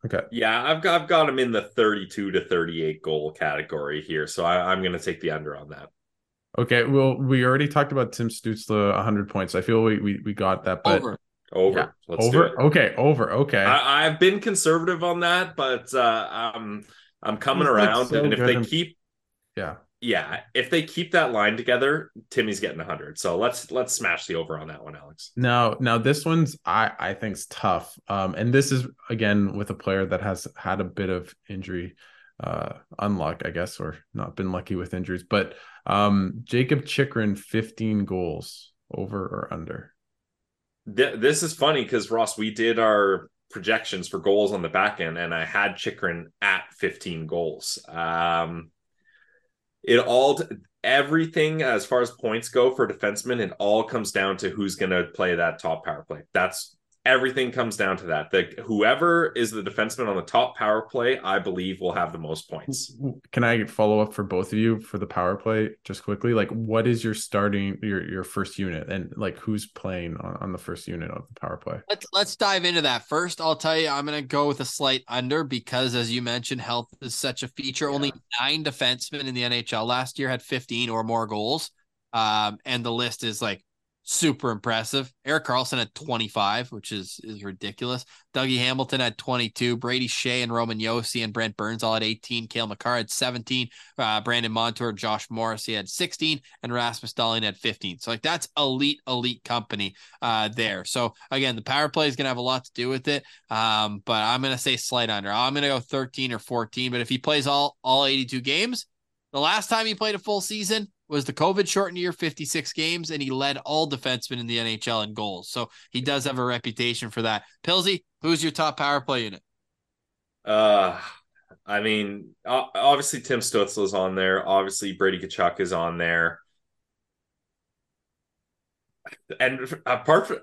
C: Okay. Yeah, I've got I've got him in the 32 to 38 goal category here. So I, am gonna take the under on that.
A: Okay. Well, we already talked about Tim Stützle 100 points. I feel we we, we got that, but Over.
C: Over.
A: Yeah. over. Okay. Over. Okay.
C: I, have been conservative on that, but uh, um, I'm coming He's around. So and if they keep,
A: yeah,
C: yeah, if they keep that line together, Timmy's getting 100. So let's let's smash the over on that one, Alex.
A: Now, now this one's I I think's tough. Um, and this is again with a player that has had a bit of injury uh unluck, I guess, or not been lucky with injuries. But um Jacob Chychrun, 15 goals over or under
C: th- this is funny because Ross, we did our projections for goals on the back end, and I had Chychrun at 15 goals. Um, it all everything as far as points go for defensemen, it all comes down to who's going to play that top power play. That's everything comes down to that. That whoever is the defenseman on the top power play, I believe, will have the most points.
A: Can I follow up for both of you for the power play just quickly? Like, what is your starting your your first unit, and like who's playing on, on the first unit of the power play?
B: Let's let's dive into that first. I'll tell you, I'm going to go with a slight under because, as you mentioned, health is such a feature. Yeah. Only nine defensemen in the NHL last year had 15 or more goals. Um, and the list is like super impressive. Erik Karlsson had 25, which is is ridiculous. Dougie Hamilton had 22. Brady Skjei and Roman Josi and Brent Burns all at 18. Cale Makar had 17. Uh, Brandon Montour, Josh Morrissey had 16, and Rasmus Dahlin had 15. So like that's elite, elite company uh, there. So again, the power play is gonna have a lot to do with it. Um, but I'm gonna say slight under. I'm gonna go 13 or 14. But if he plays all all 82 games, the last time he played a full season, was the COVID shortened year, 56 games, and he led all defensemen in the NHL in goals. So he does have a reputation for that. Pilsy, who's your top power play unit?
C: Uh, I mean, obviously Tim Stützle is on there. Obviously Brady Tkachuk is on there. And apart from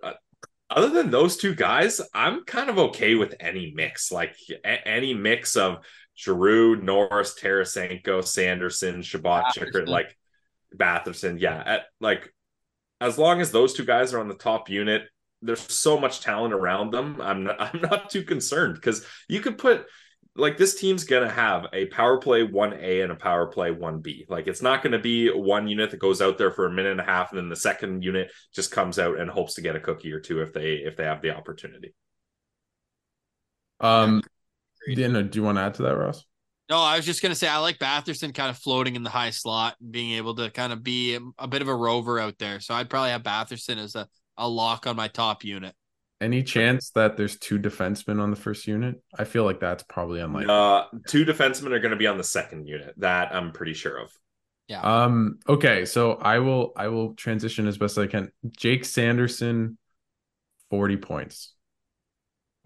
C: other than those two guys, I'm kind of okay with any mix. Like a- any mix of Giroux, Norris, Tarasenko, Sanderson, Chabot,
B: Batherson.
C: like Batherson. Yeah, at, like as long as those two guys are on the top unit, there's so much talent around them. I'm not, I'm not too concerned because you could put like this team's gonna have a power play one A and a power play one B. Like it's not gonna be one unit that goes out there for a minute and a half, and then the second unit just comes out and hopes to get a cookie or two if they if they have the opportunity.
A: Um,
B: Agreed.
A: Dana, do you want to add to that, Ross?
B: No, I was just gonna say I like Batherson kind of floating in the high slot and being able to kind of be a, a bit of a rover out there. So I'd probably have Batherson as a, a lock on my top unit.
A: Any chance that there's two defensemen on the first unit? I feel like that's probably unlikely.
C: Uh, two defensemen are going to be on the second unit. That I'm pretty sure of.
B: Yeah.
A: Um. Okay. So I will. I will transition as best I can. Jake Sanderson, forty points.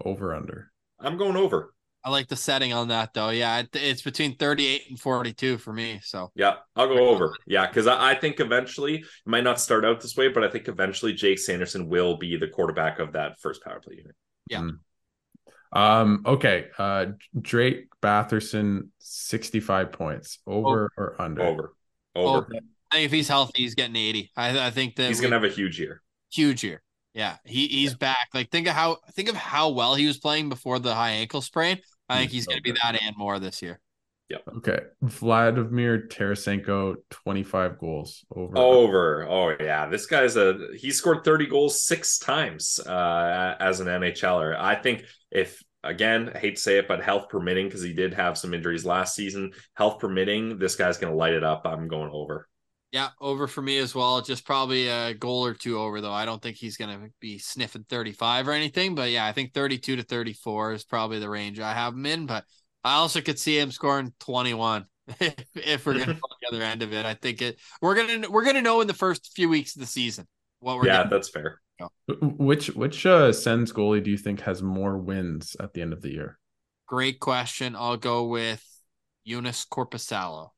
A: Over under.
C: I'm going over.
B: I like the setting on that though. Yeah, it, it's between 38 and 42 for me. So
C: Yeah, I'll go over. Yeah, because I, I think eventually it might not start out this way, but I think eventually Jake Sanderson will be the quarterback of that first power play unit.
B: Yeah.
A: Um. Okay. Uh. Drake Batherson, sixty-five points. Over or under?
C: Over. Over.
B: Oh, I think if he's healthy, he's getting 80. I, I think that
C: He's
B: we-
C: gonna have a huge year.
B: huge year. Yeah, he he's back. Like think of how think of how well he was playing before the high ankle sprain. I think
A: He's
B: he's
A: so
B: going to be that and more this year. Yep.
A: Okay. Vladimir Tarasenko, twenty-five goals. Over.
C: Over. Oh yeah, this guy's a he scored 30 goals six times uh, as an NHLer. I think if again, I hate to say it, but health permitting, because he did have some injuries last season. Health permitting, this guy's gonna light it up. I'm going over.
B: Yeah, over for me as well. Just probably a goal or two over though. I don't think he's going to be sniffing 35 or anything, but yeah, I think 32 to 34 is probably the range I have him in, but I also could see him scoring 21 if, if we're going to go the other end of it. I think it we're going to we're going to know in the first few weeks of the season what we're
C: yeah,
B: getting.
C: that's fair.
A: Which which uh Sens goalie do you think has more wins at the end of the year?
B: Great question. I'll go with Joonas Korpisalo.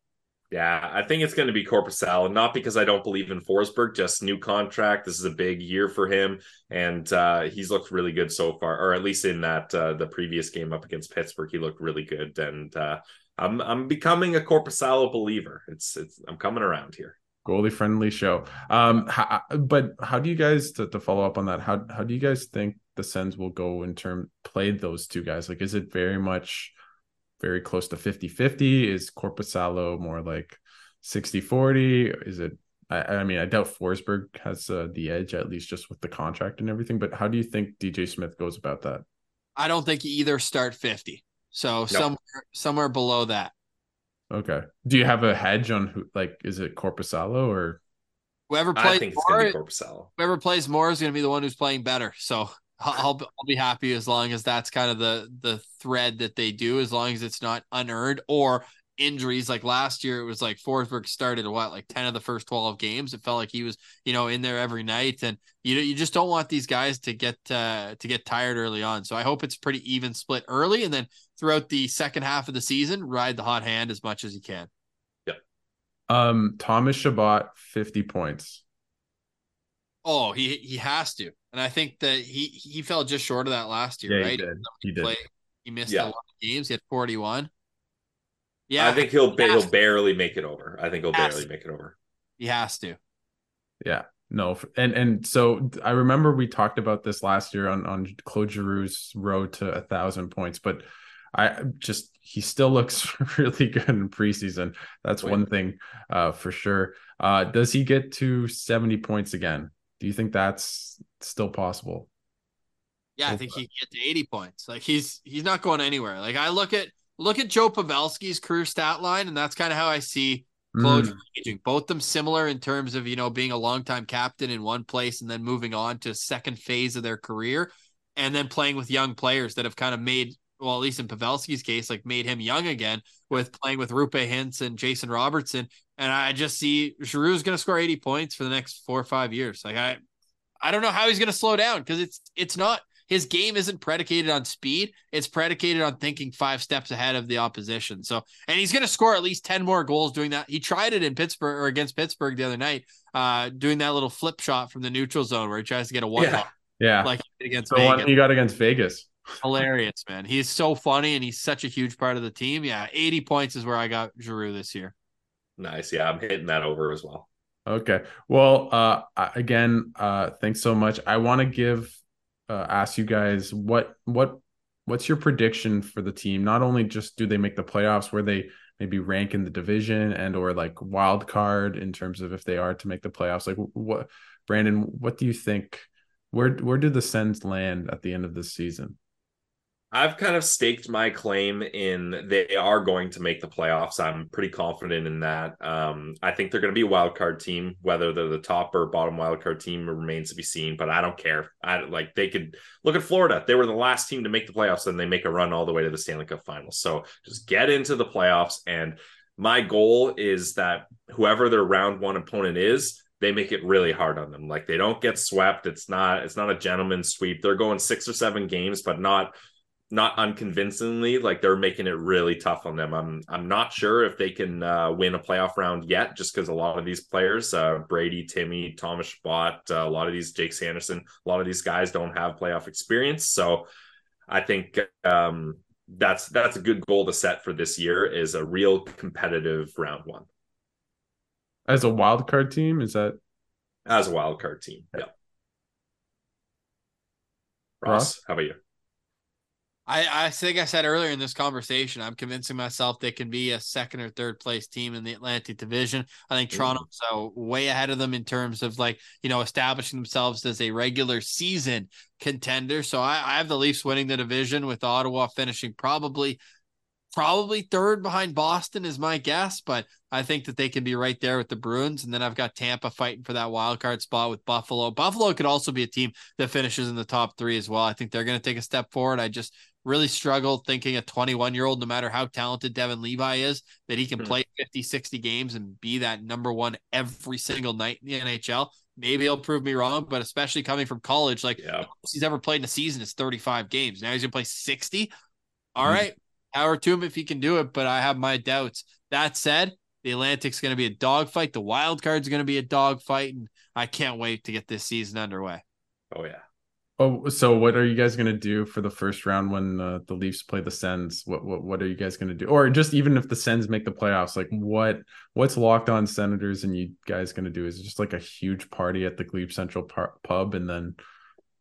C: Yeah, I think it's going to be Corpusal, not because I don't believe in Forsberg, just new contract. This is a big year for him, and uh, he's looked really good so far, or at least in that uh, the previous game up against Pittsburgh, he looked really good. And uh, I'm I'm becoming a Korpisalo believer. It's it's I'm coming around here.
A: Goalie friendly show. Um, how, but how do you guys to, to follow up on that? How how do you guys think the Sens will go in term play those two guys? Like, is it very much very close to 50-50? Is Korpisalo more like 60-40? Is it I, I mean, I doubt Forsberg has uh, the edge at least just with the contract and everything. But how do you think DJ Smith goes about that?
B: I don't think either start 50. So somewhere somewhere below that.
A: Okay. Do you have a hedge on who? Like, is it Korpisalo or?
B: Whoever
C: I
B: plays
C: think it's
B: more,
C: going to be
B: whoever plays more is going to be the one who's playing better. So I'll, I'll be happy as long as that's kind of the the thread that they do, as long as it's not unearned or injuries. Like last year, it was like Forsberg started what like ten of the first twelve games. It felt like he was you know in there every night, and you you just don't want these guys to get uh, to get tired early on. So I hope it's pretty even split early, and then throughout the second half of the season, ride the hot hand as much as you can.
A: Yeah um, Thomas Chabot, 50 points.
B: Oh, he he has to, and I think that he he fell just short of that last year,
A: Yeah, he
B: right?
A: did. He did.
B: Play, he missed
C: Yeah.
B: a lot of games. He had forty one. Yeah,
C: I think he'll
B: Has
C: he'll barely make it over. I think he'll barely make it over.
B: he has to.
A: Yeah. No, and and so I remember we talked about this last year on on Claude Giroux's road to a thousand points, but I just he still looks really good in preseason. That's
C: Wait.
A: one thing uh, for sure. Uh, does he get to seventy points again? Do you think that's still possible?
B: Yeah, I think he can get to eighty points. Like he's he's not going anywhere. Like I look at look at Joe Pavelski's career stat line, and that's kind of how I see Claude
A: Mm,
B: aging. Both them similar in terms of you know being a longtime captain in one place and then moving on to second phase of their career, and then playing with young players that have kind of made well at least in Pavelski's case like made him young again with playing with Roope Hintz and Jason Robertson. And I just see Giroux is going to score eighty points for the next four or five years. Like I, I don't know how he's going to slow down because it's it's not his game isn't predicated on speed. It's predicated on thinking five steps ahead of the opposition. So, and he's going to score at least 10 more goals doing that. He tried it in Pittsburgh or against Pittsburgh the other night, uh, doing that little flip shot from the neutral zone where he tries to get a one
C: Yeah.
A: yeah,
B: like he did against
A: the one
B: Vegas.
A: you got against Vegas.
B: Hilarious, man. He's so funny and he's such a huge part of the team. Yeah, 80 points is where I got Giroux this year.
C: Nice. Yeah, I'm hitting that over as well.
A: Okay. Well, uh, again, uh, thanks so much. I want to give, uh, ask you guys what what what's your prediction for the team? Not only just do they make the playoffs, where they maybe rank in the division and or like wild card in terms of if they are to make the playoffs. Like what, Brandon? What do you think? Where where do the Sens land at the end of this season?
C: I've kind of staked my claim in they are going to make the playoffs. I'm pretty confident in that. Um, I think they're going to be a wild card team. Whether they're the top or bottom wild card team remains to be seen. But I don't care. I like they could look at Florida. They were the last team to make the playoffs, and they make a run all the way to the Stanley Cup Finals. So just get into the playoffs. And my goal is that whoever their round one opponent is, they make it really hard on them. Like they don't get swept. It's not. It's not a gentleman's sweep. They're going six or seven games, but not not unconvincingly like they're making it really tough on them. I'm i'm not sure if they can uh, win a playoff round yet just because a lot of these players uh, brady timmy thomas Chabot, uh, a lot of these jake sanderson a lot of these guys don't have playoff experience. So i think um, that's that's a good goal to set for this year is a real competitive round one.
A: As a wild card team is that?
C: As a wild card team yeah. Ross, ross? how about you
B: I, I think I said earlier in this conversation, I'm convincing myself they can be a second or third place team in the Atlantic Division. I think Toronto's uh, way ahead of them in terms of like, you know, establishing themselves as a regular season contender. So I, I have the Leafs winning the division with Ottawa finishing probably probably third behind Boston is my guess, but I think that they can be right there with the Bruins. And then I've got Tampa fighting for that wild card spot with Buffalo. Buffalo could also be a team that finishes in the top three as well. I think they're going to take a step forward. I just really struggled thinking a 21 year old, no matter how talented Devon Levi is, that he can mm-hmm. play 50, 60 games and be that number one every single night in the NHL. Maybe he'll prove me wrong, but especially coming from college, like yeah. he's ever played in a season is 35 games. Now he's gonna play 60. All mm-hmm. right, power to him if he can do it, but I have my doubts. That said, the Atlantic's going to be a dogfight. The wild card's going to be a dogfight, and I can't wait to get this season underway.
C: Oh yeah,
A: Oh, so what are you guys gonna do for the first round when uh, the Leafs play the Sens? What what what are you guys gonna do? Or just even if the Sens make the playoffs, like what what's locked on Senators and you guys gonna do? Is it just like a huge party at the Glebe Central par- pub and then?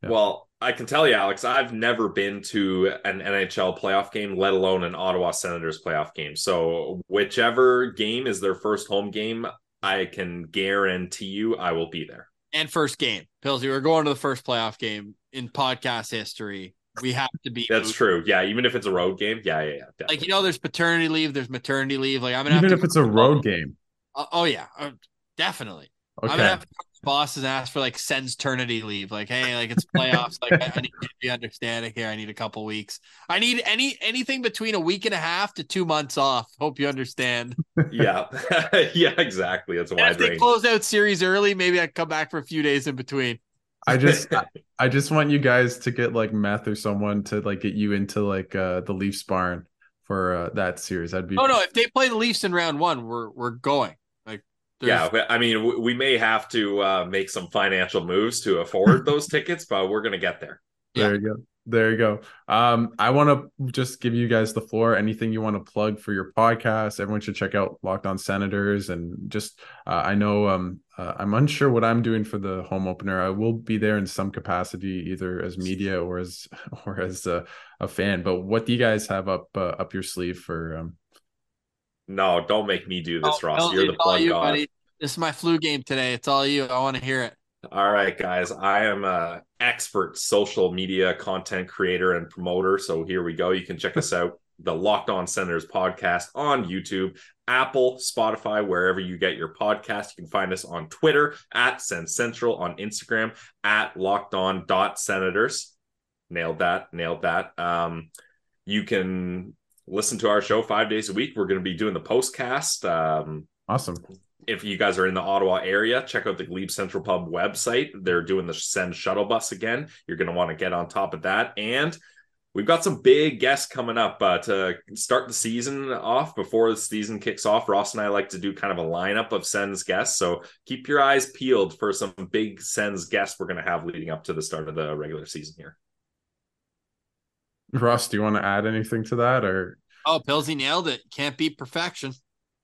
C: Yeah. Well, I can tell you, Alex, I've never been to an NHL playoff game, let alone an Ottawa Senators playoff game. So whichever game is their first home game, I can guarantee you I will be there
B: and first game. Pilsy, we're going to the first playoff game in podcast history. We have to be.
C: That's true. Yeah, even if it's a road game. Yeah, yeah, yeah.
B: Definitely. Like you know, there's paternity leave, there's maternity leave. Like I'm
A: gonna even if it's a road game.
B: Uh, oh yeah, uh, definitely. Okay. I'm gonna have to bosses ask for like sends eternity leave. Like, hey, like it's playoffs. like I, I, need to be understanding here. I need a couple weeks. I need any anything between a week and a half to two months off. Hope you understand.
C: yeah, yeah, exactly. That's why
B: if they close out series early, maybe I come back for a few days in between.
A: I just I just want you guys to get like meth or someone to like get you into like uh the Leafs barn for uh, that series. I'd be
B: Oh no, if they play the Leafs in round 1, we're we're going. Like
C: Yeah, I mean we may have to uh make some financial moves to afford those tickets, but we're going to get there.
A: There yeah. you go. There you go. Um, I want to just give you guys the floor. Anything you want to plug for your podcast? Everyone should check out Locked On Senators, and just uh, I know um, uh, I'm unsure what I'm doing for the home opener. I will be there in some capacity, either as media or as or as a, a fan. But what do you guys have up uh, up your sleeve for? Um...
C: No, don't make me do this, oh, Ross. You're the plug you, god. Buddy.
B: This is my flu game today. It's all you. I want to hear it.
C: All right, guys. I am a expert social media content creator and promoter. So here we go. You can check us out, the Locked On Senators podcast on YouTube, Apple, Spotify, wherever you get your podcast. You can find us on Twitter at Sens Central, on Instagram at Locked On dot Senators. Nailed that. Nailed that. Um, you can listen to our show five days a week. We're going to be doing the postcast. Um,
A: awesome
C: if you guys are in the Ottawa area, check out the Glebe Central Pub website. They're doing the Sens shuttle bus again. You're going to want to get on top of that. And we've got some big guests coming up uh, to start the season off before the season kicks off. Ross and I like to do kind of a lineup of Sens guests. So keep your eyes peeled for some big Sens guests we're going to have leading up to the start of the regular season here.
A: Ross, do you want to add anything to that or?
B: Oh, Pillsy nailed it. Can't beat perfection.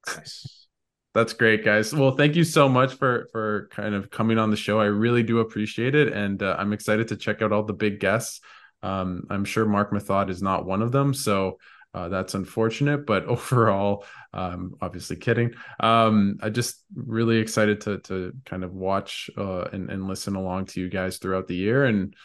C: Nice.
A: That's great, guys. Well, thank you so much for for kind of coming on the show. I really do appreciate it, and uh, I'm excited to check out all the big guests. Um, I'm sure Mark Methot is not one of them, so uh, that's unfortunate. But overall, um, obviously kidding. Um, I just really excited to to kind of watch uh, and and listen along to you guys throughout the year, and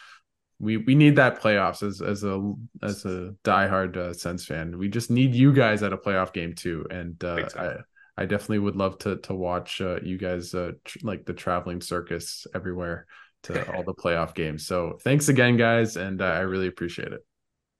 A: we we need that playoffs as as a as a diehard uh, Sens fan. We just need you guys at a playoff game too, and uh, I I definitely would love to to watch uh, you guys uh, tr- like the traveling circus everywhere to all the playoff games. So thanks again, guys, and uh, I really appreciate it.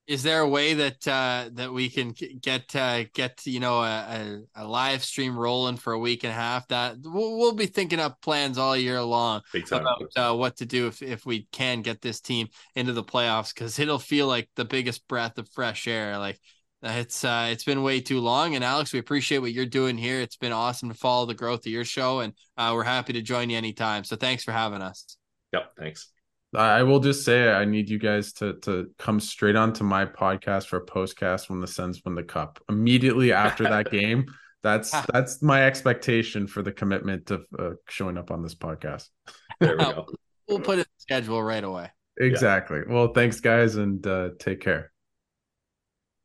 B: Is there a way that uh, that we can get uh, get you know a, a, live stream rolling for a week and a half? That we'll, we'll be thinking up plans all year long about uh, what to do if if we can get this team into the playoffs because it'll feel like the biggest breath of fresh air. Like it's uh, it's been way too long. And Alex, we appreciate what you're doing here. It's been awesome to follow the growth of your show, and uh, we're happy to join you anytime. So thanks for having us.
C: Yep, thanks.
A: I will just say I need you guys to to come straight onto my podcast for a postcast when the Sens win the cup immediately after that game. That's that's my expectation for the commitment of uh, showing up on this podcast.
C: There we go.
B: we'll put it in the schedule right away.
A: Exactly. Yeah. Well, thanks guys, and uh, take care.